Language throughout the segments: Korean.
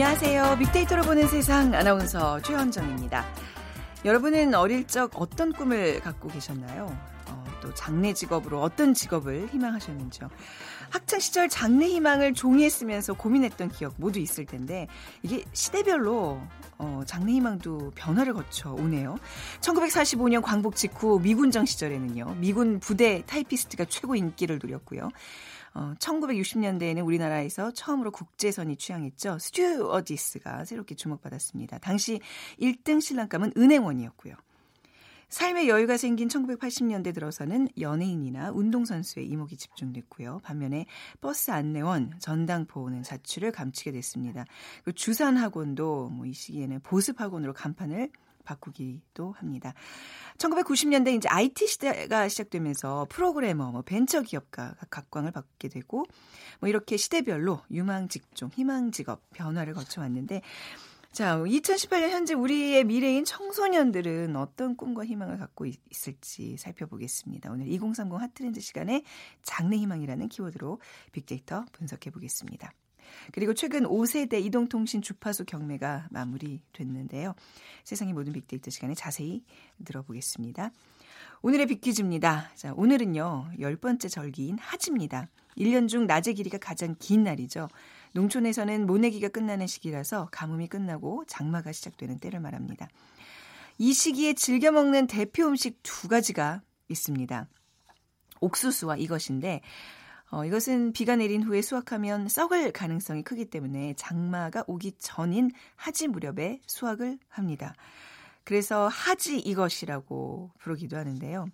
안녕하세요. 빅데이터로 보는 세상 아나운서 최현정입니다. 여러분은 어릴 적 어떤 꿈을 갖고 계셨나요? 어, 또 장래 직업으로 어떤 직업을 희망하셨는지요? 학창 시절 장래 희망을 종이에 쓰면서 고민했던 기억 모두 있을 텐데 이게 시대별로 어, 장래 희망도 변화를 거쳐 오네요. 1945년 광복 직후 미군정 시절에는요. 미군 부대 타이피스트가 최고 인기를 누렸고요. 어, 1960년대에는 우리나라에서 처음으로 국제선이 취향했죠. 스튜어디스가 새롭게 주목받았습니다. 당시 1등 신랑감은 은행원이었고요. 삶의 여유가 생긴 1980년대 들어서는 연예인이나 운동선수의 이목이 집중됐고요. 반면에 버스 안내원, 전당포는 자취를 감추게 됐습니다. 그 주산학원도 뭐 이 시기에는 보습학원으로 간판을 바꾸기도 합니다. 1990년대 이제 IT 시대가 시작되면서 프로그래머, 뭐 벤처 기업가 각광을 받게 되고 뭐 이렇게 시대별로 유망 직종, 희망 직업 변화를 거쳐 왔는데 자, 2018년 현재 우리의 미래인 청소년들은 어떤 꿈과 희망을 갖고 있을지 살펴보겠습니다. 오늘 2030 핫트렌드 시간에 장래 희망이라는 키워드로 빅데이터 분석해 보겠습니다. 그리고 최근 5세대 이동통신 주파수 경매가 마무리됐는데요. 세상의 모든 빅데이터 시간에 자세히 들어보겠습니다. 오늘의 빅퀴즈입니다. 자, 오늘은요, 열 번째 절기인 하지입니다. 1년 중 낮의 길이가 가장 긴 날이죠. 농촌에서는 모내기가 끝나는 시기라서 가뭄이 끝나고 장마가 시작되는 때를 말합니다. 이 시기에 즐겨 먹는 대표 음식 두 가지가 있습니다. 옥수수와 이것인데 어, 이것은 비가 내린 후에 수확하면 썩을 가능성이 크기 때문에 장마가 오기 전인 하지 무렵에 수확을 합니다. 그래서 하지 이것이라고 부르기도 하는데요.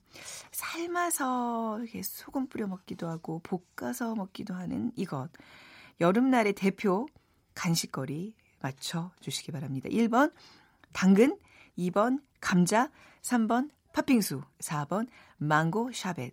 삶아서 이렇게 소금 뿌려 먹기도 하고 볶아서 먹기도 하는 이것. 여름날의 대표 간식거리 맞춰 주시기 바랍니다. 1번 당근, 2번 감자, 3번 팥빙수, 4번 망고 샤벳.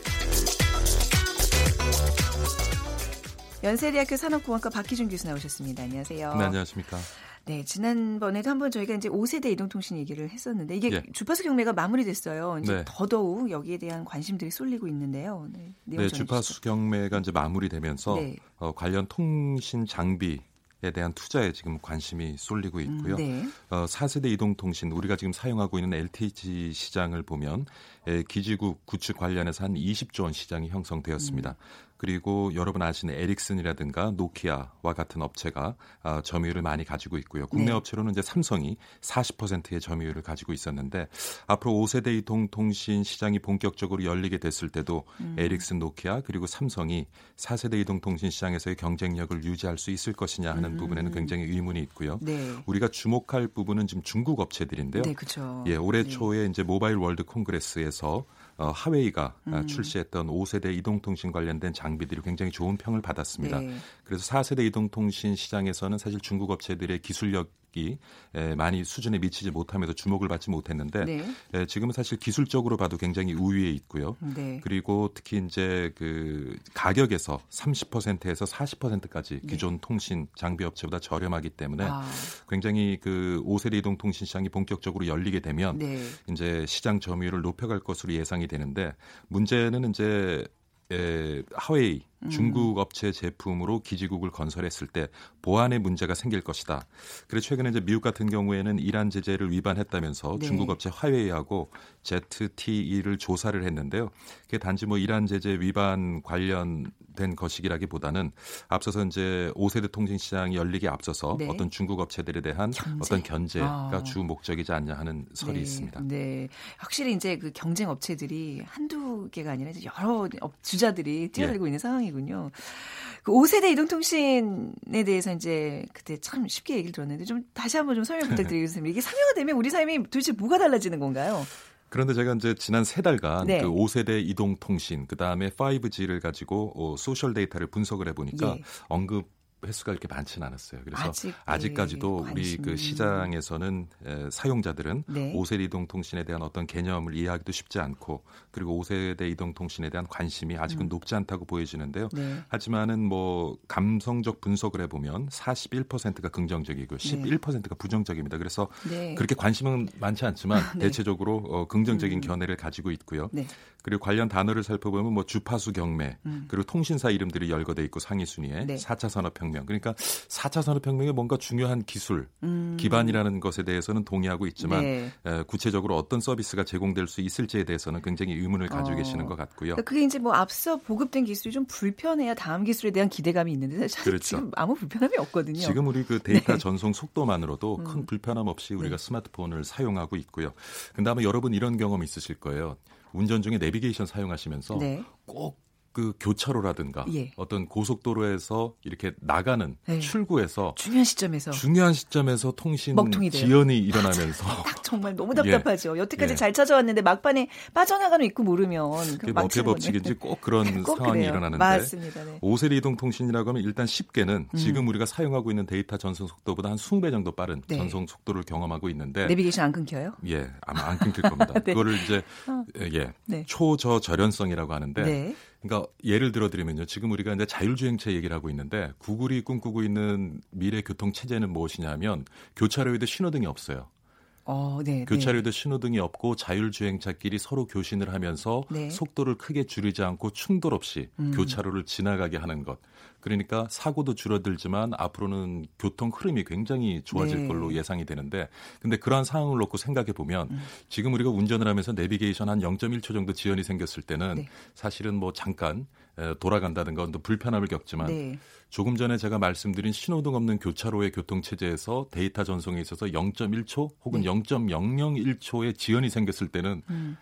연세대학교 산업공학과 박희준 교수 나오셨습니다. 안녕하세요. 네, 안녕하십니까. 네, 지난번에도 한번 저희가 이제 5세대 이동통신 얘기를 했었는데 이게 예. 주파수 경매가 마무리됐어요. 이제 네. 더더욱 여기에 대한 관심들이 쏠리고 있는데요. 네, 네 주파수 경매가 이제 마무리되면서 네. 어, 관련 통신 장비 에 대한 투자에 지금 관심이 쏠리고 음, 있고요. 음, 네. 어, 4세대 이동통신 우리가 지금 사용하고 있는 LTE 시장을 보면 에, 기지국 구축 관련해서 한 20조 원 시장이 형성되었습니다. 음. 그리고 여러분 아시는 에릭슨이라든가 노키아와 같은 업체가 어, 점유율을 많이 가지고 있고요. 국내 네. 업체로는 이제 삼성이 40%의 점유율을 가지고 있었는데 앞으로 5세대 이동 통신 시장이 본격적으로 열리게 됐을 때도 음. 에릭슨, 노키아 그리고 삼성이 4세대 이동 통신 시장에서의 경쟁력을 유지할 수 있을 것이냐 하는 음. 부분에는 굉장히 의문이 있고요. 네. 우리가 주목할 부분은 지금 중국 업체들인데요. 네, 그렇죠. 예, 올해 네. 초에 이제 모바일 월드 콩그레스에 서 어, 하웨이가 음. 출시했던 5세대 이동통신 관련된 장비들이 굉장히 좋은 평을 받았습니다. 네. 그래서 4세대 이동통신 시장에서는 사실 중국 업체들의 기술력 이 많이 수준에 미치지 못하면서 주목을 받지 못했는데 네. 지금은 사실 기술적으로 봐도 굉장히 우위에 있고요. 네. 그리고 특히 이제 그 가격에서 30%에서 40%까지 기존 네. 통신 장비 업체보다 저렴하기 때문에 아. 굉장히 그 5세대 이동 통신 시장이 본격적으로 열리게 되면 네. 이제 시장 점유율을 높여갈 것으로 예상이 되는데 문제는 이제 에, 하웨이 음. 중국 업체 제품으로 기지국을 건설했을 때 보안에 문제가 생길 것이다. 그래서 최근에 이제 미국 같은 경우에는 이란 제재를 위반했다면서 네. 중국 업체 화웨이하고 ZTE를 조사를 했는데요. 그게 단지 뭐 이란 제재 위반 관련된 것이기라기보다는 앞서서 이제 5세대 통신 시장이 열리기 앞서서 네. 어떤 중국 업체들에 대한 견제. 어떤 견제가 아. 주 목적이지 않냐 하는 설이 네. 있습니다. 네. 확실히 이제 그 경쟁 업체들이 한두 개가 아니라 여러 주자들이 뛰어들고 예. 있는 상황이 군요. 그 5세대 이동통신에 대해서 이제 그때 참 쉽게 얘기를 들었는데 좀 다시 한번 좀 설명 부탁드리겠습니다. 이게 상용화 되면 우리 삶이 도대체 뭐가 달라지는 건가요? 그런데 제가 이제 지난 세 달간 네. 그 5세대 이동 통신 그다음에 5G를 가지고 어, 소셜 데이터를 분석을 해 보니까 예. 언급 횟수가 이렇게 많지는 않았어요. 그래서 아직, 까지도 우리 그 시장에서는 에, 사용자들은 네. 5세대 이동통신에 대한 어떤 개념을 이해하기도 쉽지 않고 그리고 5세대 이동통신에 대한 관심이 아직은 음. 높지 않다고 보여지는데요. 네. 하지만은 뭐 감성적 분석을 해보면 41%가 긍정적이고 11%가 부정적입니다. 그래서 네. 그렇게 관심은 많지 않지만 네. 대체적으로 어, 긍정적인 음. 견해를 가지고 있고요. 네. 그리고 관련 단어를 살펴보면 뭐 주파수 경매 음. 그리고 통신사 이름들이 열거돼 있고 상위 순위에 네. 4차 산업혁명 그러니까 4차 산업혁명에 뭔가 중요한 기술 음. 기반이라는 것에 대해서는 동의하고 있지만 네. 에, 구체적으로 어떤 서비스가 제공될 수 있을지에 대해서는 굉장히 의문을 가지고 어. 계시는 것 같고요. 그러니까 그게 이제 뭐 앞서 보급된 기술이 좀 불편해야 다음 기술에 대한 기대감이 있는데 사실 그렇죠. 지금 아무 불편함이 없거든요. 지금 우리 그 데이터 네. 전송 속도만으로도 음. 큰 불편함 없이 우리가 네. 스마트폰을 사용하고 있고요. 아마 여러분 이런 경험 있으실 거예요. 운전 중에 내비게이션 사용하시면서 네. 꼭 그 교차로라든가 예. 어떤 고속도로에서 이렇게 나가는 네. 출구에서 중요한 시점에서 중요한 시점에서 통신 지연이 일어나면서 딱 정말 너무 답답하죠. 예. 여태까지 예. 잘 찾아왔는데 막판에 빠져나가는 있고 모르면 그게 뭐어떻 법칙인지 꼭 그런 꼭 상황이 그래요. 일어나는데 맞습니다. 네. 5세대 이동 통신이라고 하면 일단 쉽게는 음. 지금 우리가 사용하고 있는 데이터 전송 속도보다 한 20배 정도 빠른 네. 전송 속도를 경험하고 있는데 내비게이션 안 끊겨요? 예, 아마 안 끊길 겁니다. 네. 그거를 이제 어. 예, 네. 초저절연성이라고 하는데 네. 그러니까 예를 들어 드리면요. 지금 우리가 이제 자율주행차 얘기를 하고 있는데 구글이 꿈꾸고 있는 미래 교통 체제는 무엇이냐면 교차로에도 신호등이 없어요. 어, 네, 교차로에도 네. 신호등이 없고 자율주행차끼리 서로 교신을 하면서 네. 속도를 크게 줄이지 않고 충돌 없이 음. 교차로를 지나가게 하는 것. 그러니까 사고도 줄어들지만 앞으로는 교통 흐름이 굉장히 좋아질 네. 걸로 예상이 되는데 근데 그러한 상황을 놓고 생각해 보면 음. 지금 우리가 운전을 하면서 내비게이션 한 0.1초 정도 지연이 생겼을 때는 네. 사실은 뭐 잠깐 돌아간다든가 또 불편함을 겪지만 네. 조금 전에 제가 말씀드린 신호등 없는 교차로의 교통 체제에서 데이터 전송에 있어서 0.1초 혹은 네. 0.001초의 지연이 생겼을 때는 음.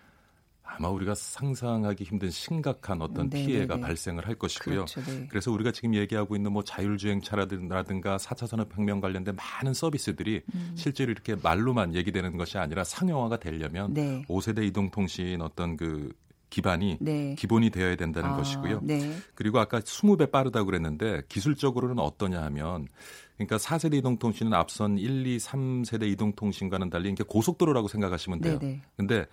아마 우리가 상상하기 힘든 심각한 어떤 네네네. 피해가 네, 네. 발생을 할 것이고요. 그렇죠, 네. 그래서 우리가 지금 얘기하고 있는 뭐 자율주행차라든가 4차 산업혁명 관련된 많은 서비스들이 음. 실제로 이렇게 말로만 얘기되는 것이 아니라 상용화가 되려면 네. 5세대 이동통신 어떤 그 기반이 네. 기본이 되어야 된다는 아, 것이고요. 네. 그리고 아까 20배 빠르다고 그랬는데 기술적으로는 어떠냐 하면 그러니까 4세대 이동통신은 앞선 1, 2, 3세대 이동통신과는 달리 이게 고속도로라고 생각하시면 돼요. 네네. 근데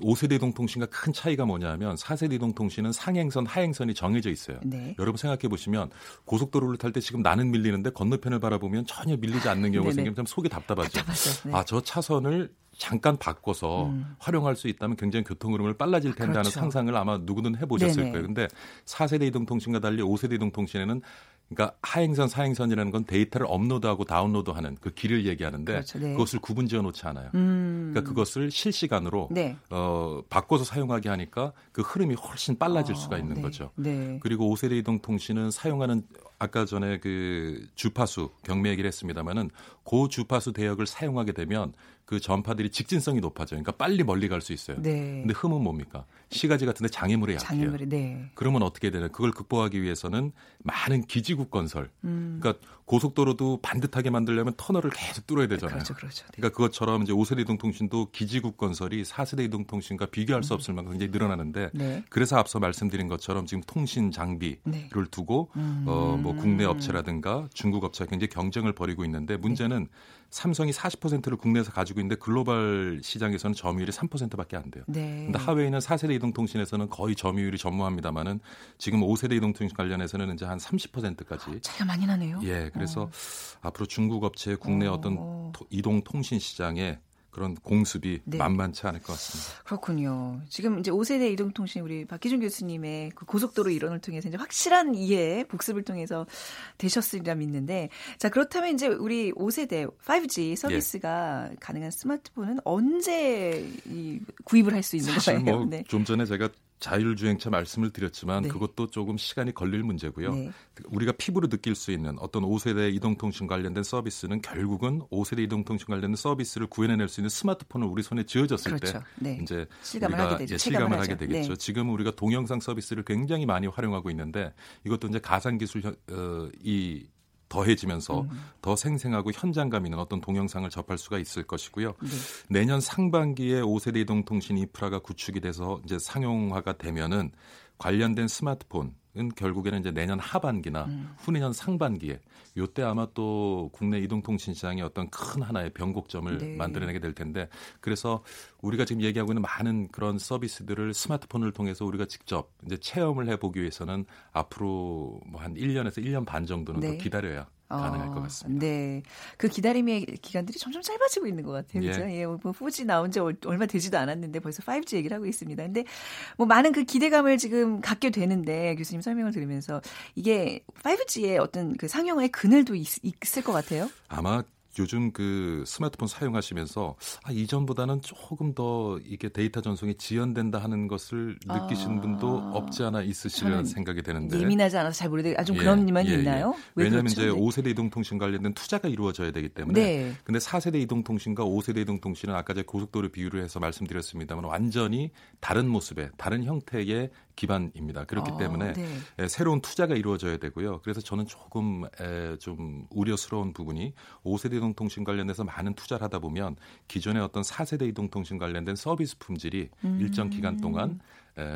5세대 이동통신과 큰 차이가 뭐냐면 4세대 이동통신은 상행선, 하행선이 정해져 있어요. 네. 여러분 생각해 보시면 고속도로를 탈 때 지금 나는 밀리는데 건너편을 바라보면 전혀 밀리지 않는 경우가 생기면 좀 속이 답답하죠. 네. 아, 저 차선을 잠깐 바꿔서 음. 활용할 수 있다면 굉장히 교통 흐름을 빨라질 텐데 그렇죠. 하는 상상을 아마 누구든 해보셨을 네네. 거예요. 근데 4세대 이동통신과 달리 5세대 이동통신에는 그러니까 하행선, 사행선이라는 건 데이터를 업로드하고 다운로드하는 그 길을 얘기하는데 그렇죠, 네. 그것을 구분지어 놓지 않아요. 음. 그러니까 그것을 실시간으로 네. 어, 바꿔서 사용하게 하니까 그 흐름이 훨씬 빨라질 어, 수가 있는 네. 거죠. 네. 그리고 5세대 이동통신은 사용하는 아까 전에 그 주파수 경매 얘기를 했습니다마는 고 주파수 대역을 사용하게 되면 그 전파들이 직진성이 높아져요. 그러니까 빨리 멀리 갈 수 있어요. 네. 근데 흠은 뭡니까? 시가지 같은데 장애물에 약해요. 장애물이, 네. 그러면 어떻게 되나? 그걸 극복하기 위해서는 많은 기지국 건설. 음. 그러니까 고속도로도 반듯하게 만들려면 터널을 계속 뚫어야 되잖아요. 그렇죠, 그렇죠. 네. 그러니까 그것처럼 이제 5세대 이동통신도 기지국 건설이 4세대 이동통신과 비교할 수 음. 없을 만큼 굉장히 늘어나는데 네. 그래서 앞서 말씀드린 것처럼 지금 통신 장비를 네. 두고 음. 어뭐 국내 업체라든가 중국 업체가 굉장히 경쟁을 벌이고 있는데 문제는 삼성이 40%를 국내에서 가지고 있는데 글로벌 시장에서는 점유율이 3%밖에 안 돼요. 네. 근데 하웨이는 4세대 이동통신에서는 거의 점유율이 전무합니다만은 지금 5세대 이동통신 관련해서는 이제 한 30%까지 차이가 많이 나네요. 예, 그래서 어. 앞으로 중국 업체 국내 어. 어떤 이동통신 시장에 그런 공습이 네. 만만치 않을 것 같습니다. 그렇군요. 지금 이제 5세대 이동통신 우리 박기준 교수님의 그 고속도로 이론을 통해서 이제 확실한 이해, 복습을 통해서 되셨으리라 믿는데 자 그렇다면 이제 우리 5세대 5G 서비스가 예. 가능한 스마트폰은 언제 이 구입을 할 수 있는 거예요? 뭐좀 네. 전에 제가 자율주행차 말씀을 드렸지만 네. 그것도 조금 시간이 걸릴 문제고요. 네. 우리가 피부로 느낄 수 있는 어떤 5세대 이동통신 관련된 서비스는 결국은 5세대 이동통신 관련된 서비스를 구현해낼 수 있는 스마트폰을 우리 손에 쥐어졌을 그렇죠. 때 네. 이제 실감을 우리가 하게 되죠. 실감을 하게 되겠죠. 네. 지금 우리가 동영상 서비스를 굉장히 많이 활용하고 있는데 이것도 이제 가상 기술 어, 이 더해지면서 음. 더 생생하고 현장감 있는 어떤 동영상을 접할 수가 있을 것이고요. 네. 내년 상반기에 5세대 이동통신 인프라가 구축이 돼서 이제 상용화가 되면은 관련된 스마트폰 결국에는 이제 내년 하반기나 음. 후내년 상반기에 요때 아마 또 국내 이동통신 시장의 어떤 큰 하나의 변곡점을 네. 만들어내게 될 텐데 그래서 우리가 지금 얘기하고 있는 많은 그런 서비스들을 스마트폰을 통해서 우리가 직접 이제 체험을 해보기 위해서는 앞으로 뭐 한 1년에서 1년 반 정도는 네. 더 기다려야 가능할 것 같습니다. 네. 그 기다림의 기간들이 점점 짧아지고 있는 것 같아요. 그죠? 예. 예. 뭐 4G 나온 지 얼마 되지도 않았는데 벌써 5G 얘기를 하고 있습니다. 근데 뭐 많은 그 기대감을 지금 갖게 되는데 교수님 설명을 들으면서 이게 5G의 어떤 그 상용화의 그늘도 있, 있을 것 같아요. 아마 요즘 그 스마트폰 사용하시면서 아, 이전보다는 조금 더 이게 데이터 전송이 지연된다 하는 것을 느끼시는 아, 분도 없지 않아 있으시리라는 생각이 되는데 예민하지 않아서 잘 모르는데 아, 좀 예, 그런 면이 예, 예. 있나요? 예. 왜냐하면 그렇죠? 이제 5세대 이동통신 관련된 투자가 이루어져야 되기 때문에 네. 근데 4세대 이동통신과 5세대 이동통신은 아까 제가 고속도로 비유를 해서 말씀드렸습니다만 완전히 다른 모습의 다른 형태의 기반입니다. 그렇기 아, 때문에 네. 새로운 투자가 이루어져야 되고요. 그래서 저는 조금 좀 우려스러운 부분이 5세대 이동통신 관련해서 많은 투자를 하다 보면 기존의 어떤 4세대 이동통신 관련된 서비스 품질이 음. 일정 기간 동안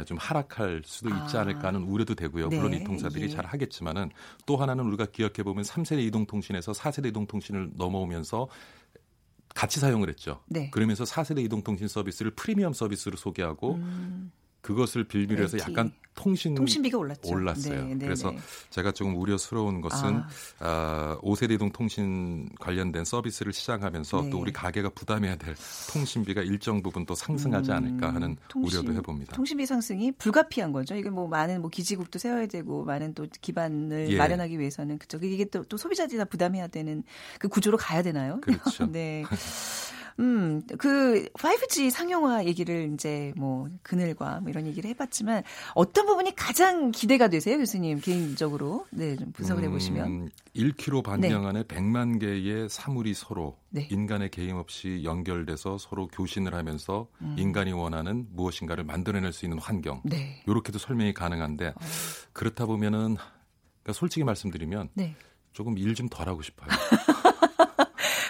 좀 하락할 수도 있지 아. 않을까 하는 우려도 되고요. 네. 물론 이 통사들이 예. 잘 하겠지만은 또 하나는 우리가 기억해 보면 3세대 이동통신에서 4세대 이동통신을 넘어오면서 같이 사용을 했죠. 네. 그러면서 4세대 이동통신 서비스를 프리미엄 서비스로 소개하고 음. 그것을 빌미로 해서 약간 통신 통신비가 올랐죠. 올랐어요. 네, 네, 그래서 네. 제가 조금 우려스러운 것은 아. 어, 5세대 이동 통신 관련된 서비스를 시작하면서 네. 또 우리 가게가 부담해야 될 통신비가 일정 부분 또 상승하지 않을까 음, 하는 통신, 우려도 해봅니다. 통신비 상승이 불가피한 거죠. 이게 뭐 많은 뭐 기지국도 세워야 되고 많은 또 기반을 예. 마련하기 위해서는 그죠. 이게 또, 또 소비자들이 다 부담해야 되는 그 구조로 가야 되나요? 그렇죠. 네. 음, 그 5G 상용화 얘기를 이제 뭐 그늘과 뭐 이런 얘기를 해봤지만 어떤 부분이 가장 기대가 되세요, 교수님 개인적으로? 네, 좀 분석을 해보시면. 음, 1km 반경 안에 100만 개의 사물이 서로 네. 인간의 개임 없이 연결돼서 서로 교신을 하면서 음. 인간이 원하는 무엇인가를 만들어낼 수 있는 환경. 네. 이렇게도 설명이 가능한데 어. 그렇다 보면은 그러니까 솔직히 말씀드리면 네. 조금 일 좀 덜 하고 싶어요.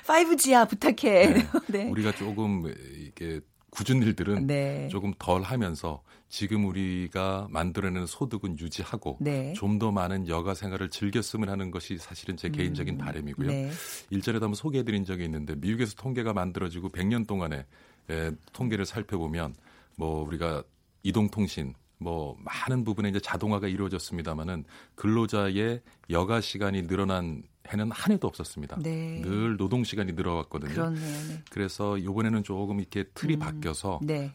5G야 부탁해. 네. 네. 우리가 조금 이게 굳은 일들은 네. 조금 덜 하면서 지금 우리가 만들어내는 소득은 유지하고 네. 좀더 많은 여가 생활을 즐겼으면 하는 것이 사실은 제 개인적인 음. 바람이고요. 네. 일전에도 한번 소개해드린 적이 있는데 미국에서 통계가 만들어지고 100년 동안에 에, 통계를 살펴보면 뭐 우리가 이동통신 뭐 많은 부분에 이제 자동화가 이루어졌습니다마는 근로자의 여가 시간이 늘어난 해는 한 해도 없었습니다. 네. 늘 노동 시간이 늘어갔거든요. 그렇네요. 네. 그래서 이번에는 조금 이렇게 틀이 음, 바뀌어서 네.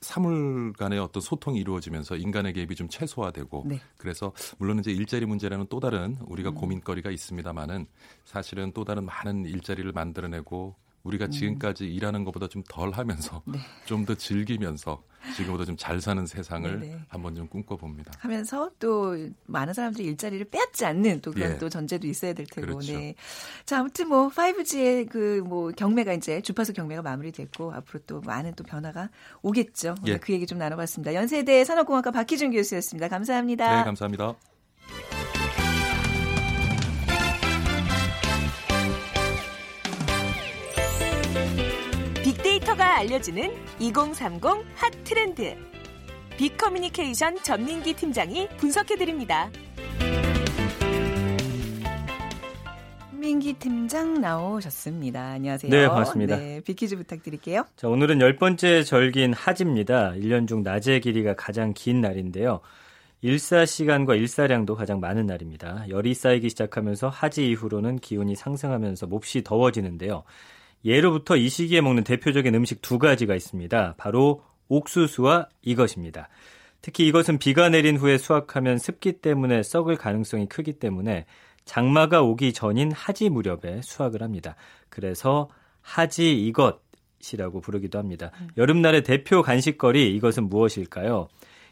사물 간의 어떤 소통이 이루어지면서 인간의 개입이 좀 최소화되고 네. 그래서 물론 이제 일자리 문제라는 또 다른 우리가 음. 고민거리가 있습니다만은 사실은 또 다른 많은 일자리를 만들어내고 우리가 음. 지금까지 음. 일하는 것보다 좀 덜 하면서 네. 좀더 즐기면서 지금보다 좀 잘 사는 세상을 네네. 한번 좀 꿈꿔봅니다. 하면서 또 많은 사람들이 일자리를 빼앗지 않는 또 그런 예. 또 전제도 있어야 될 테고. 그렇죠. 네. 자, 아무튼 뭐 5G의 그 뭐 경매가 이제 주파수 경매가 마무리됐고 앞으로 또 많은 또 변화가 오겠죠. 예. 그 얘기 좀 나눠봤습니다. 연세대 산업공학과 박희준 교수였습니다. 감사합니다. 네, 감사합니다. 알려주는 2030 핫 트렌드. 빅커뮤니케이션 전민기 팀장이 분석해드립니다. 민기 팀장 나오셨습니다. 안녕하세요. 네, 반갑습니다. 네, 빅퀴즈 부탁드릴게요. 자, 오늘은 열 번째 절기인 하지입니다. 1년 중 낮의 길이가 가장 긴 날인데요. 일사 시간과 일사량도 가장 많은 날입니다. 열이 쌓이기 시작하면서 하지 이후로는 기온이 상승하면서 몹시 더워지는데요. 예로부터 이 시기에 먹는 대표적인 음식 두 가지가 있습니다. 바로 옥수수와 이것입니다. 특히 이것은 비가 내린 후에 수확하면 습기 때문에 썩을 가능성이 크기 때문에 장마가 오기 전인 하지 무렵에 수확을 합니다. 그래서 하지 이것이라고 부르기도 합니다. 음. 여름날의 대표 간식거리 이것은 무엇일까요?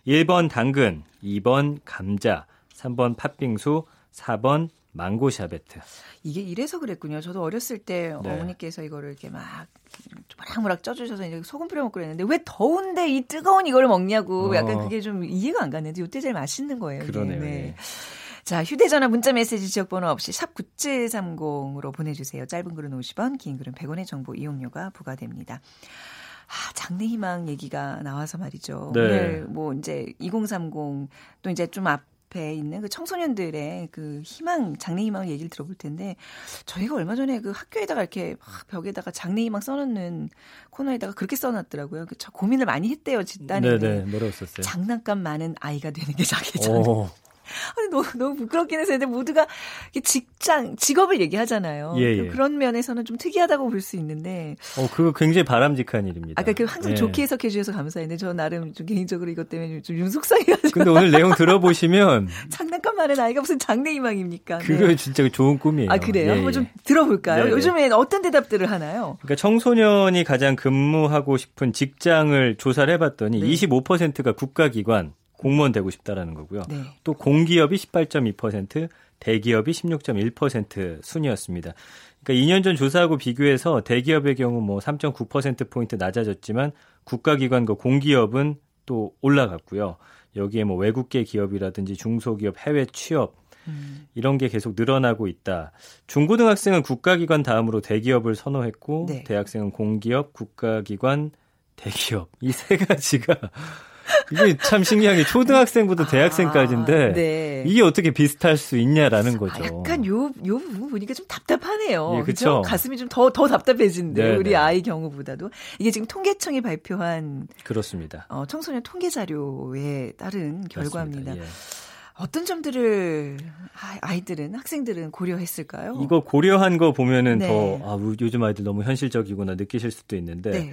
1번 당근, 2번 감자, 3번 팥빙수, 4번 망고 샤베트. 이게 이래서 그랬군요. 저도 어렸을 때 네. 어머니께서 이거를 이렇게 막 무락무락 쪄주셔서 이제 소금 뿌려 먹고 그랬는데 왜 더운데 이 뜨거운 이걸 먹냐고 약간 어. 그게 좀 이해가 안 갔는데 이때 제일 맛있는 거예요. 그러네요. 네. 네. 자, 휴대전화 문자 메시지 지역번호 없이 샵 9730으로 보내주세요. 짧은 글은 50원, 긴 글은 100원의 정보 이용료가 부과됩니다. 아, 장래 희망 얘기가 나와서 말이죠. 네. 오늘 뭐 이제 2030 또 이제 좀 앞, 앞에 있는 그 청소년들의 그 희망, 장래 희망을 얘기를 들어볼 텐데 저희가 얼마 전에 그 학교에다가 이렇게 벽에다가 장래 희망 써놓는 코너에다가 그렇게 써놨더라고요. 그저 고민을 많이 했대요, 집단에. 네네, 뭐라고 썼어요? 장난감 많은 아이가 되는 게 자기 전. 아니, 너무, 너무 부끄럽긴 해서 근데 모두가 직장, 직업을 얘기하잖아요. 예, 예. 그런 면에서는 좀 특이하다고 볼 수 있는데. 어, 그거 굉장히 바람직한 일입니다. 아까 그 항상 예. 좋게 해석해 주셔서 감사했는데 저 나름 좀 개인적으로 이것 때문에 좀 윤속상해가지고. 근데 오늘 내용 들어보시면. 장난감 많은 아이가 무슨 장래 희망입니까? 그거 네. 진짜 좋은 꿈이에요. 아, 그래요? 예, 한번 좀 예. 들어볼까요? 네네. 요즘엔 어떤 대답들을 하나요? 그러니까 청소년이 가장 근무하고 싶은 직장을 조사를 해봤더니 네. 25%가 국가기관, 공무원 되고 싶다라는 거고요. 네. 또 공기업이 18.2%, 대기업이 16.1% 순이었습니다. 그러니까 2년 전 조사하고 비교해서 대기업의 경우 뭐 3.9% 포인트 낮아졌지만 국가기관과 공기업은 또 올라갔고요. 여기에 뭐 외국계 기업이라든지 중소기업 해외 취업 음. 이런 게 계속 늘어나고 있다. 중고등학생은 국가기관 다음으로 대기업을 선호했고 네. 대학생은 공기업, 국가기관, 대기업 이 세 가지가 이게 참 신기한 게 초등학생부터 아, 대학생까지인데 네. 이게 어떻게 비슷할 수 있냐라는 아, 거죠. 아, 약간 요, 요 부분 보니까 좀 답답하네요. 예, 그렇죠. 가슴이 좀 더, 더 답답해진데 네, 우리 네. 아이 경우보다도. 이게 지금 통계청이 발표한. 그렇습니다. 어, 청소년 통계 자료에 따른 결과입니다. 예. 어떤 점들을 아이들은 학생들은 고려했을까요? 이거 고려한 거 보면은 네. 더 아, 요즘 아이들 너무 현실적이구나 느끼실 수도 있는데 네.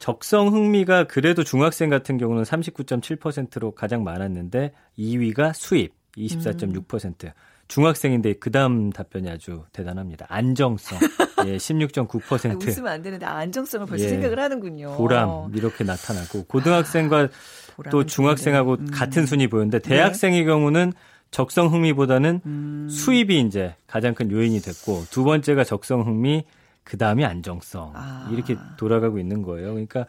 적성 흥미가 그래도 중학생 같은 경우는 39.7%로 가장 많았는데 2위가 수입 24.6%. 음. 중학생인데 그 다음 답변이 아주 대단합니다. 안정성. 예, 16.9%. 아, 웃으면 안 되는데 안정성을 벌써 예, 생각을 하는군요. 보람 이렇게 나타나고 고등학생과 아, 또 중학생하고 음. 같은 순위 보였는데 네. 대학생의 네. 경우는 적성 흥미보다는 음. 수입이 이제 가장 큰 요인이 됐고 두 번째가 적성 흥미, 그 다음이 안정성 아. 이렇게 돌아가고 있는 거예요. 그러니까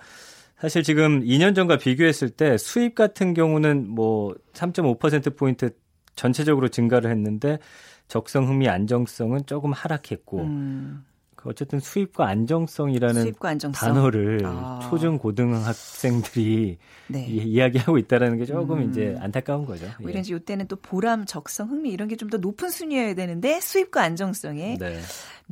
사실 지금 2년 전과 비교했을 때 수입 같은 경우는 뭐 3.5% 포인트 전체적으로 증가를 했는데 적성 흥미 안정성은 조금 하락했고 음. 그 어쨌든 수입과 안정성이라는 수입과 안정성. 단어를 아. 초중 고등학생들이 네. 이, 야기하고 있다라는 게 조금 음. 이제 안타까운 거죠. 오히려 예. 이제 이때는 또 보람, 적성, 흥미 이런 게 좀 더 높은 순위여야 되는데 수입과 안정성에 네.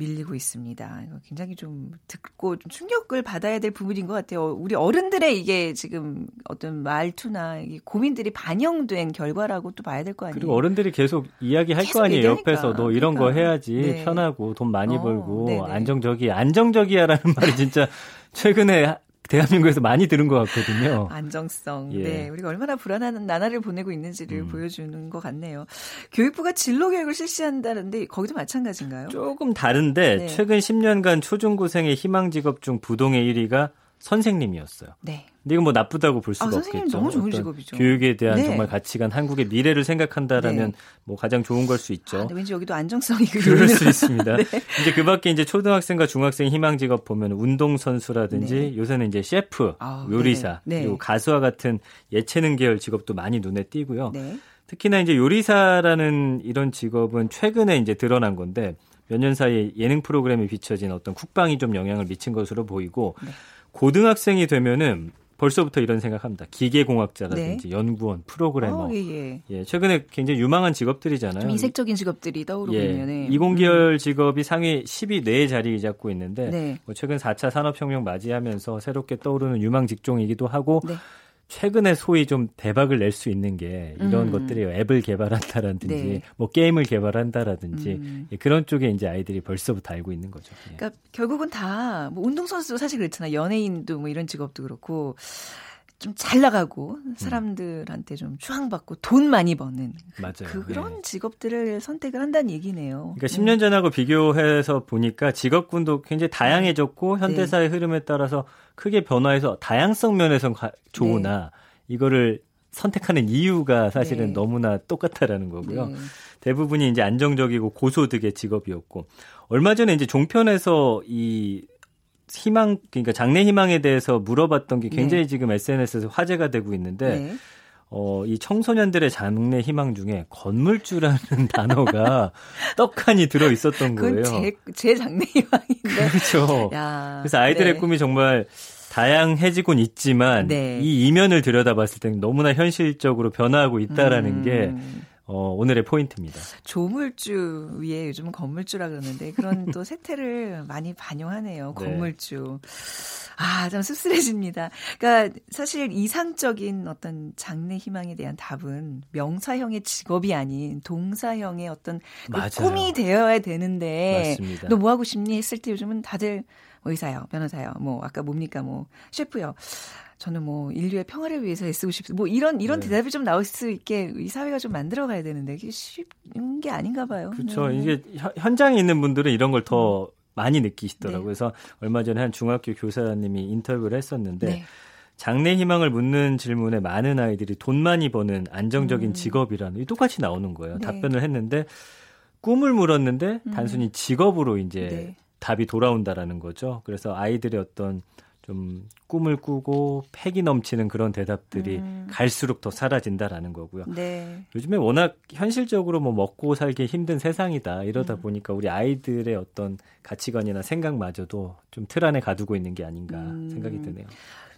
밀리고 있습니다. 이거 굉장히 좀 듣고 좀 충격을 받아야 될 부분인 것 같아요. 우리 어른들의 이게 지금 어떤 말투나 고민들이 반영된 결과라고 또 봐야 될 거 아니에요. 그리고 어른들이 계속 이야기할 계속 거 아니에요. 얘기하니까. 옆에서도 이런 그러니까. 거 해야지 네. 편하고 돈 많이 어, 벌고 네네. 안정적이 안정적이야라는 말이 진짜 최근에 대한민국에서 많이 들은 것 같거든요. 안정성. 예. 네. 우리가 얼마나 불안한 나날을 보내고 있는지를 음. 보여주는 것 같네요. 교육부가 진로 교육을 실시한다는데 거기도 마찬가지인가요? 조금 다른데 네. 최근 10년간 초중고생의 희망 직업 중 부동의 1위가 선생님이었어요. 네. 근데 이건 뭐 나쁘다고 볼 수가 아, 없겠죠. 너무 좋은 직업이죠. 교육에 대한 네. 정말 가치관, 한국의 미래를 생각한다라면 네. 뭐 가장 좋은 걸 수 있죠. 아, 왠지 여기도 안정성이 그럴 수 있습니다. 네. 이제 그밖에 이제 초등학생과 중학생 희망 직업 보면 운동 선수라든지 네. 요새는 이제 셰프, 아, 요리사, 네. 그리고 가수와 같은 예체능 계열 직업도 많이 눈에 띄고요. 네. 특히나 이제 요리사라는 이런 직업은 최근에 이제 드러난 건데 몇 년 사이에 예능 프로그램에 비춰진 어떤 국방이 좀 영향을 미친 것으로 보이고 고등학생이 되면은 벌써부터 이런 생각합니다. 기계공학자라든지 네. 연구원, 프로그래머. 어, 예, 예. 예, 최근에 굉장히 유망한 직업들이잖아요. 좀 이색적인 직업들이 떠오르고 예, 있는. 이공계열 음. 직업이 상위 10위 내에 자리 잡고 있는데 네. 뭐 최근 4차 산업혁명 맞이하면서 새롭게 떠오르는 유망 직종이기도 하고 네. 최근에 소위 좀 대박을 낼 수 있는 게 이런 음. 것들이에요. 앱을 개발한다라든지 네. 뭐 게임을 개발한다라든지 음. 예, 그런 쪽에 이제 아이들이 벌써부터 알고 있는 거죠. 예. 그러니까 결국은 다 뭐 운동선수도 사실 그렇잖아. 연예인도 뭐 이런 직업도 그렇고 좀 잘 나가고 사람들한테 좀 추앙받고 돈 많이 버는 맞아요. 그런 네. 직업들을 선택을 한다는 얘기네요. 그러니까 10년 전하고 비교해서 보니까 직업군도 굉장히 다양해졌고 네. 현대사의 네. 흐름에 따라서 크게 변화해서 다양성 면에서 좋으나 네. 이거를 선택하는 이유가 사실은 네. 너무나 똑같다라는 거고요. 네. 대부분이 이제 안정적이고 고소득의 직업이었고 얼마 전에 이제 종편에서 이 희망 그러니까 장래 희망에 대해서 물어봤던 게 굉장히 네. 지금 SNS에서 화제가 되고 있는데 네. 어, 이 청소년들의 장래 희망 중에 건물주라는 단어가 떡하니 들어 있었던 거예요. 제, 제 장래 희망인데. 그렇죠. 야, 그래서 아이들의 네. 꿈이 정말 다양해지곤 있지만 네. 이 이면을 들여다봤을 때 너무나 현실적으로 변화하고 있다라는 음. 게 어, 오늘의 포인트입니다. 조물주 위에 요즘은 건물주라 그러는데 그런 또 세태를 많이 반영하네요. 네. 건물주. 아, 참 씁쓸해집니다. 그러니까 사실 이상적인 어떤 장래 희망에 대한 답은 명사형의 직업이 아닌 동사형의 어떤 그 꿈이 되어야 되는데 너 뭐 하고 싶니 했을 때 요즘은 다들 의사요, 변호사요, 뭐 아까 뭡니까 뭐 셰프요. 저는 뭐 인류의 평화를 위해서 애쓰고 싶습니다. 뭐 이런 이런 네. 대답이 좀 나올 수 있게 이 사회가 좀 만들어 가야 되는데 이게 쉬운 게 아닌가 봐요. 그렇죠. 네. 이게 현장에 있는 분들은 이런 걸더 음. 많이 느끼시더라고요. 네. 그래서 얼마 전에 한 중학교 교사님이 인터뷰를 했었는데 네. 장래 희망을 묻는 질문에 많은 아이들이 돈 많이 버는 안정적인 음. 직업이라는 똑같이 나오는 거예요. 네. 답변을 했는데 꿈을 물었는데 음. 단순히 직업으로 이제 네. 답이 돌아온다라는 거죠. 그래서 아이들의 어떤 좀 꿈을 꾸고 패기 넘치는 그런 대답들이 음. 갈수록 더 사라진다라는 거고요. 네. 요즘에 워낙 현실적으로 뭐 먹고 살기 힘든 세상이다 이러다 음. 보니까 우리 아이들의 어떤 가치관이나 생각마저도 좀 틀 안에 가두고 있는 게 아닌가 음. 생각이 드네요.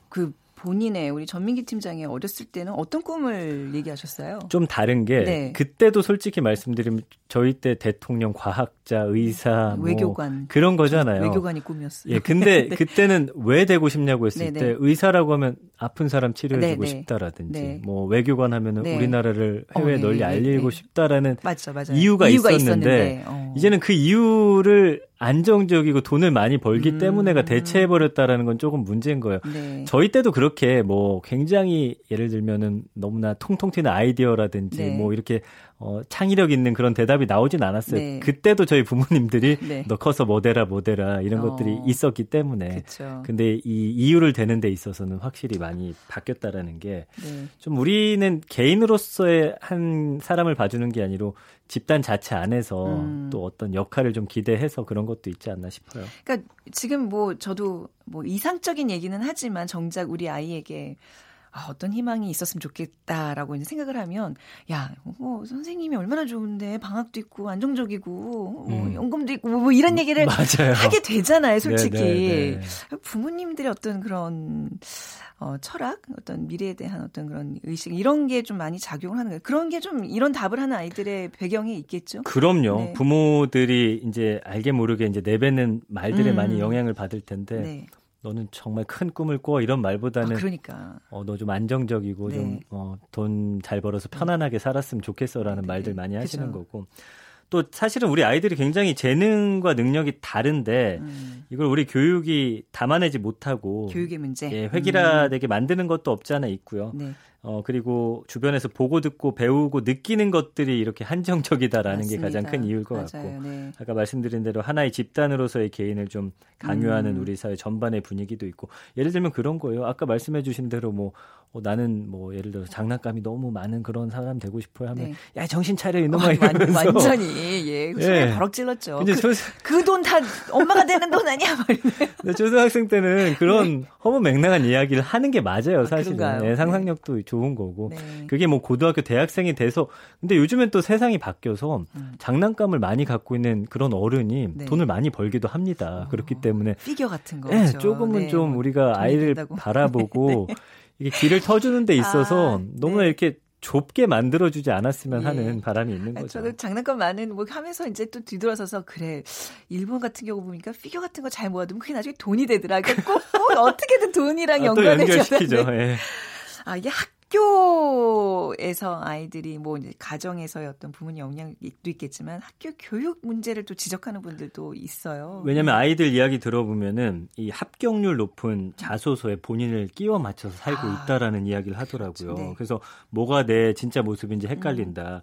그 본인의 우리 전민기 팀장이 어렸을 때는 어떤 꿈을 얘기하셨어요? 좀 다른 게 네. 그때도 솔직히 말씀드리면 저희 때 대통령, 과학자, 의사, 뭐 외교관 뭐 그런 거잖아요. 외교관이 꿈이었어요. 예, 근데 네. 그때는 왜 되고 싶냐고 했을 네네. 때 네. 의사라고 하면 아픈 사람 치료해주고. 싶다라든지 네. 뭐 외교관 하면은 네. 우리나라를 해외에 어, 네, 널리 네, 알리고 싶다라는 맞죠, 이유가, 이유가, 있었는데, 있었는데 어. 이제는 그 이유를 안정적이고 돈을 많이 벌기 음. 때문에가 대체해 버렸다라는 건 조금 문제인 거예요. 네. 저희 때도 그렇게 뭐 굉장히 예를 들면은 너무나 통통 튀는 아이디어라든지 네. 뭐 이렇게 어, 창의력 있는 그런 대답이 나오진 않았어요. 네. 그때도 저희 부모님들이 네. 너 커서 뭐되라 뭐되라 이런 어. 것들이 있었기 때문에. 그쵸. 근데 이 이유를 되는 데 있어서는 확실히 많이 바뀌었다라는 게좀 네. 우리는 개인으로서의 한 사람을 봐주는 게 아니로 집단 자체 안에서 음. 또 어떤 역할을 좀 기대해서 그런 것도 있지 않나 싶어요. 그러니까 지금 뭐 저도 뭐 이상적인 얘기는 하지만 정작 우리 아이에게 아, 어떤 희망이 있었으면 좋겠다라고 이제 생각을 하면 야, 뭐 선생님이 얼마나 좋은데 방학도 있고 안정적이고 뭐 음. 연금도 있고 뭐 이런 얘기를 맞아요. 하게 되잖아요, 솔직히. 네네네. 네, 네. 부모님들의 어떤 그런 어, 철학, 어떤 미래에 대한 어떤 그런 의식 이런 게 좀 많이 작용을 하는 거예요. 그런 게 좀 이런 답을 하는 아이들의 배경에 있겠죠. 그럼요. 네. 부모들이 이제 알게 모르게 이제 내뱉는 말들에 음. 많이 영향을 받을 텐데 네. 너는 정말 큰 꿈을 꿔 이런 말보다는 아, 그러니까 어, 너 좀 안정적이고 네. 좀돈 어, 잘 벌어서 편안하게 살았으면 좋겠어라는 네. 말들 많이 하시는 그쵸. 거고 또 사실은 우리 아이들이 굉장히 재능과 능력이 다른데 음. 이걸 우리 교육이 담아내지 못하고 교육의 문제 예, 획일화되게 음. 만드는 것도 없지 않아 있고요. 네. 어, 그리고 주변에서 보고 듣고 배우고 느끼는 것들이 이렇게 한정적이다라는 맞습니다. 게 가장 큰 이유일 것 맞아요. 같고. 네. 아까 말씀드린 대로 하나의 집단으로서의 개인을 좀 강요하는 음. 우리 사회 전반의 분위기도 있고. 예를 들면 그런 거예요. 아까 말씀해 주신 대로 뭐, 어, 나는 뭐 예를 들어서 장난감이 너무 많은 그런 사람 되고 싶어요 하면 네. 야, 정신 차려 이놈아 어, 이러면서 완전히 예. 그 예. 바로 찔렀죠. 그돈다 엄마가 되는 돈 아니야? 근데 초등학생 때는 그런 네. 허무 맹랑한 이야기를 하는 게 맞아요, 사실은. 아, 네, 상상력도 좋은 거고 네. 그게 뭐 고등학교 대학생이 돼서 근데 요즘엔 또 세상이 바뀌어서 음. 장난감을 많이 갖고 있는 그런 어른이 네. 돈을 많이 벌기도 합니다. 어. 그렇기 때문에 피겨 같은 거 네, 조금은 네, 좀뭐 우리가 아이를 된다고. 바라보고 네. 이게 길을 터주는 데 있어서 아, 너무나 이렇게 좁게 만들어주지 않았으면 예. 하는 바람이 있는 거죠. 저도 장난감 많은 뭐 하면서 이제 또 뒤돌아서서 그래 일본 같은 경우 보니까 피겨 같은 거 잘 모아두면 그게 나중에 돈이 되더라. 그러니까 꼭, 꼭 어떻게든 돈이랑 아, 연관해줘야 돼. 예. 아 이게 학 학교에서 아이들이 뭐 가정에서의 어떤 부모님 영향도 있겠지만 학교 교육 문제를 또 지적하는 분들도 있어요. 왜냐하면 아이들 이야기 들어보면은 이 합격률 높은 자소서에 본인을 끼워 맞춰서 살고 아, 있다라는 이야기를 하더라고요. 네. 그래서 뭐가 내 진짜 모습인지 헷갈린다. 음.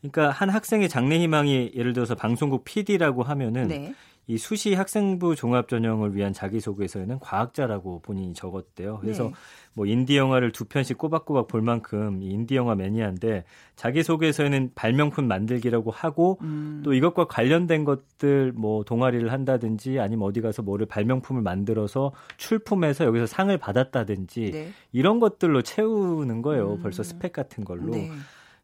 그러니까 한 학생의 장래 희망이 예를 들어서 방송국 PD라고 하면은 네. 이 수시 학생부 종합 전형을 위한 자기소개서에는 과학자라고 본인이 적었대요. 그래서 네. 뭐 인디 영화를 두 편씩 꼬박꼬박 볼 만큼 인디 영화 매니아인데 자기소개서에는 발명품 만들기라고 하고 음. 또 이것과 관련된 것들 뭐 동아리를 한다든지 아니면 어디 가서 뭐를 발명품을 만들어서 출품해서 여기서 상을 받았다든지 네. 이런 것들로 채우는 거예요. 음. 벌써 스펙 같은 걸로. 네.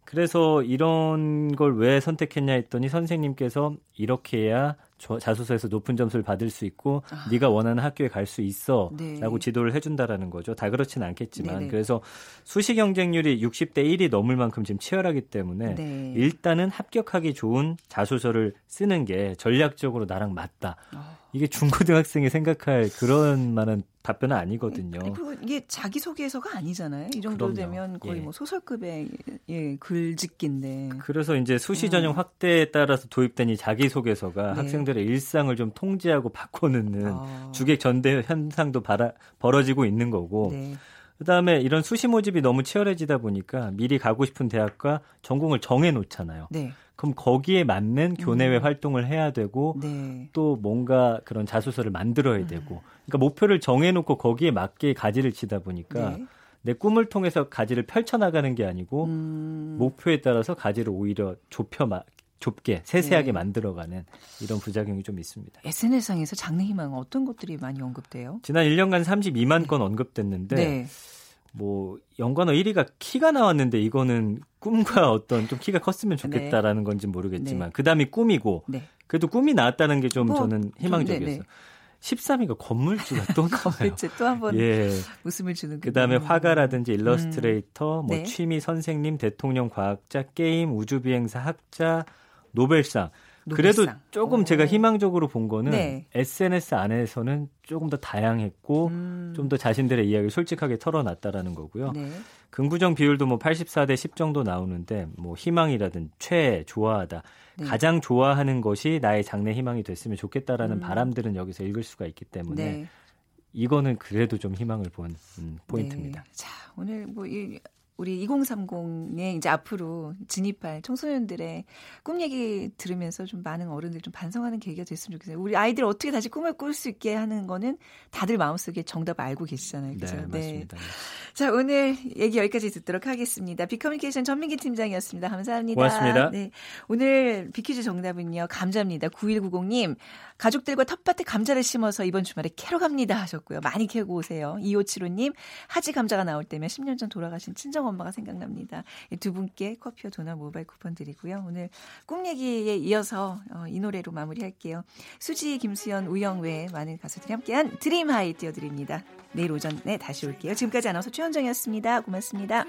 그래서 이런 걸 왜 선택했냐 했더니 선생님께서 이렇게 해야 자소서에서 높은 점수를 받을 수 있고 아. 네가 원하는 학교에 갈 수 있어라고 네. 지도를 해준다라는 거죠. 다 그렇지는 않겠지만 네네. 그래서 수시 경쟁률이 60대 1이 넘을 만큼 지금 치열하기 때문에 네. 일단은 합격하기 좋은 자소서를 쓰는 게 전략적으로 나랑 맞다. 어. 이게 중고등학생이 생각할 그런 만한 답변은 아니거든요. 그리고 이게 자기 소개서가 아니잖아요. 이 정도 그럼요. 되면 거의 예. 뭐 소설급의 예, 글짓기인데. 그래서 이제 수시 전형 음. 확대에 따라서 도입된 이 자기 소개서가 네. 학생들 의 일상을 좀 통제하고 바꿔놓는 아. 주객 전대 현상도 바라, 벌어지고 있는 거고. 네. 그다음에 이런 수시 모집이 너무 치열해지다 보니까 미리 가고 싶은 대학과 전공을 정해 놓잖아요. 네. 그럼 거기에 맞는 교내외 음. 활동을 해야 되고 네. 또 뭔가 그런 자소서를 만들어야 음. 되고 그러니까 목표를 정해 놓고 거기에 맞게 가지를 치다 보니까 네. 내 꿈을 통해서 가지를 펼쳐 나가는 게 아니고 음. 목표에 따라서 가지를 오히려 좁혀 막 좁게 세세하게 네. 만들어가는 이런 부작용이 좀 있습니다. SNS상에서 장래 희망 어떤 것들이 많이 언급돼요? 지난 1년간 32만 건 언급됐는데 네. 뭐 연관어 1위가 키가 나왔는데 이거는 꿈과 어떤 좀 키가 컸으면 좋겠다라는 네. 건지 모르겠지만 네. 그다음이 꿈이고 네. 그래도 꿈이 나왔다는 게좀 뭐, 저는 희망적이었어요. 13위가 건물주가 또 나와요. 건물주 또 한번 예. 웃음을 주는 그다음에 화가라든지 일러스트레이터, 음. 뭐 네. 취미 선생님, 대통령 과학자, 게임, 우주비행사 학자, 노벨상 그래도 조금 오. 제가 희망적으로 본 거는 네. SNS 안에서는 조금 더 다양했고 음. 좀더 자신들의 이야기를 솔직하게 털어놨다라는 거고요. 네. 긍부정 비율도 뭐 84대 10 정도 나오는데 뭐 희망이라든 최 좋아하다 네. 가장 좋아하는 것이 나의 장래 희망이 됐으면 좋겠다라는 음. 바람들은 여기서 읽을 수가 있기 때문에 네. 이거는 그래도 좀 희망을 본 음, 포인트입니다. 네. 자 오늘 뭐 이 우리 2030에 이제 앞으로 진입할 청소년들의 꿈 얘기 들으면서 좀 많은 어른들 좀 반성하는 계기가 됐으면 좋겠어요. 우리 아이들 어떻게 다시 꿈을 꿀 수 있게 하는 거는 다들 마음속에 정답 알고 계시잖아요. 그죠? 네, 맞습니다. 네. 자, 오늘 얘기 여기까지 듣도록 하겠습니다. 비커뮤니케이션 전민기 팀장이었습니다. 감사합니다. 고맙습니다. 네. 오늘 비퀴즈 정답은요. 감자입니다. 9190님. 가족들과 텃밭에 감자를 심어서 이번 주말에 캐러 갑니다 하셨고요. 많이 캐고 오세요. 2575님, 하지 감자가 나올 때면 10년 전 돌아가신 친정 엄마가 생각납니다. 두 분께 커피와 도넛 모바일 쿠폰 드리고요. 오늘 꿈 얘기에 이어서 어, 이 노래로 마무리할게요. 수지, 김수현, 우영 외에 많은 가수들이 함께한 드림 하이 띄워드립니다. 내일 오전에 다시 올게요. 지금까지 아나운서 최현정이었습니다. 고맙습니다.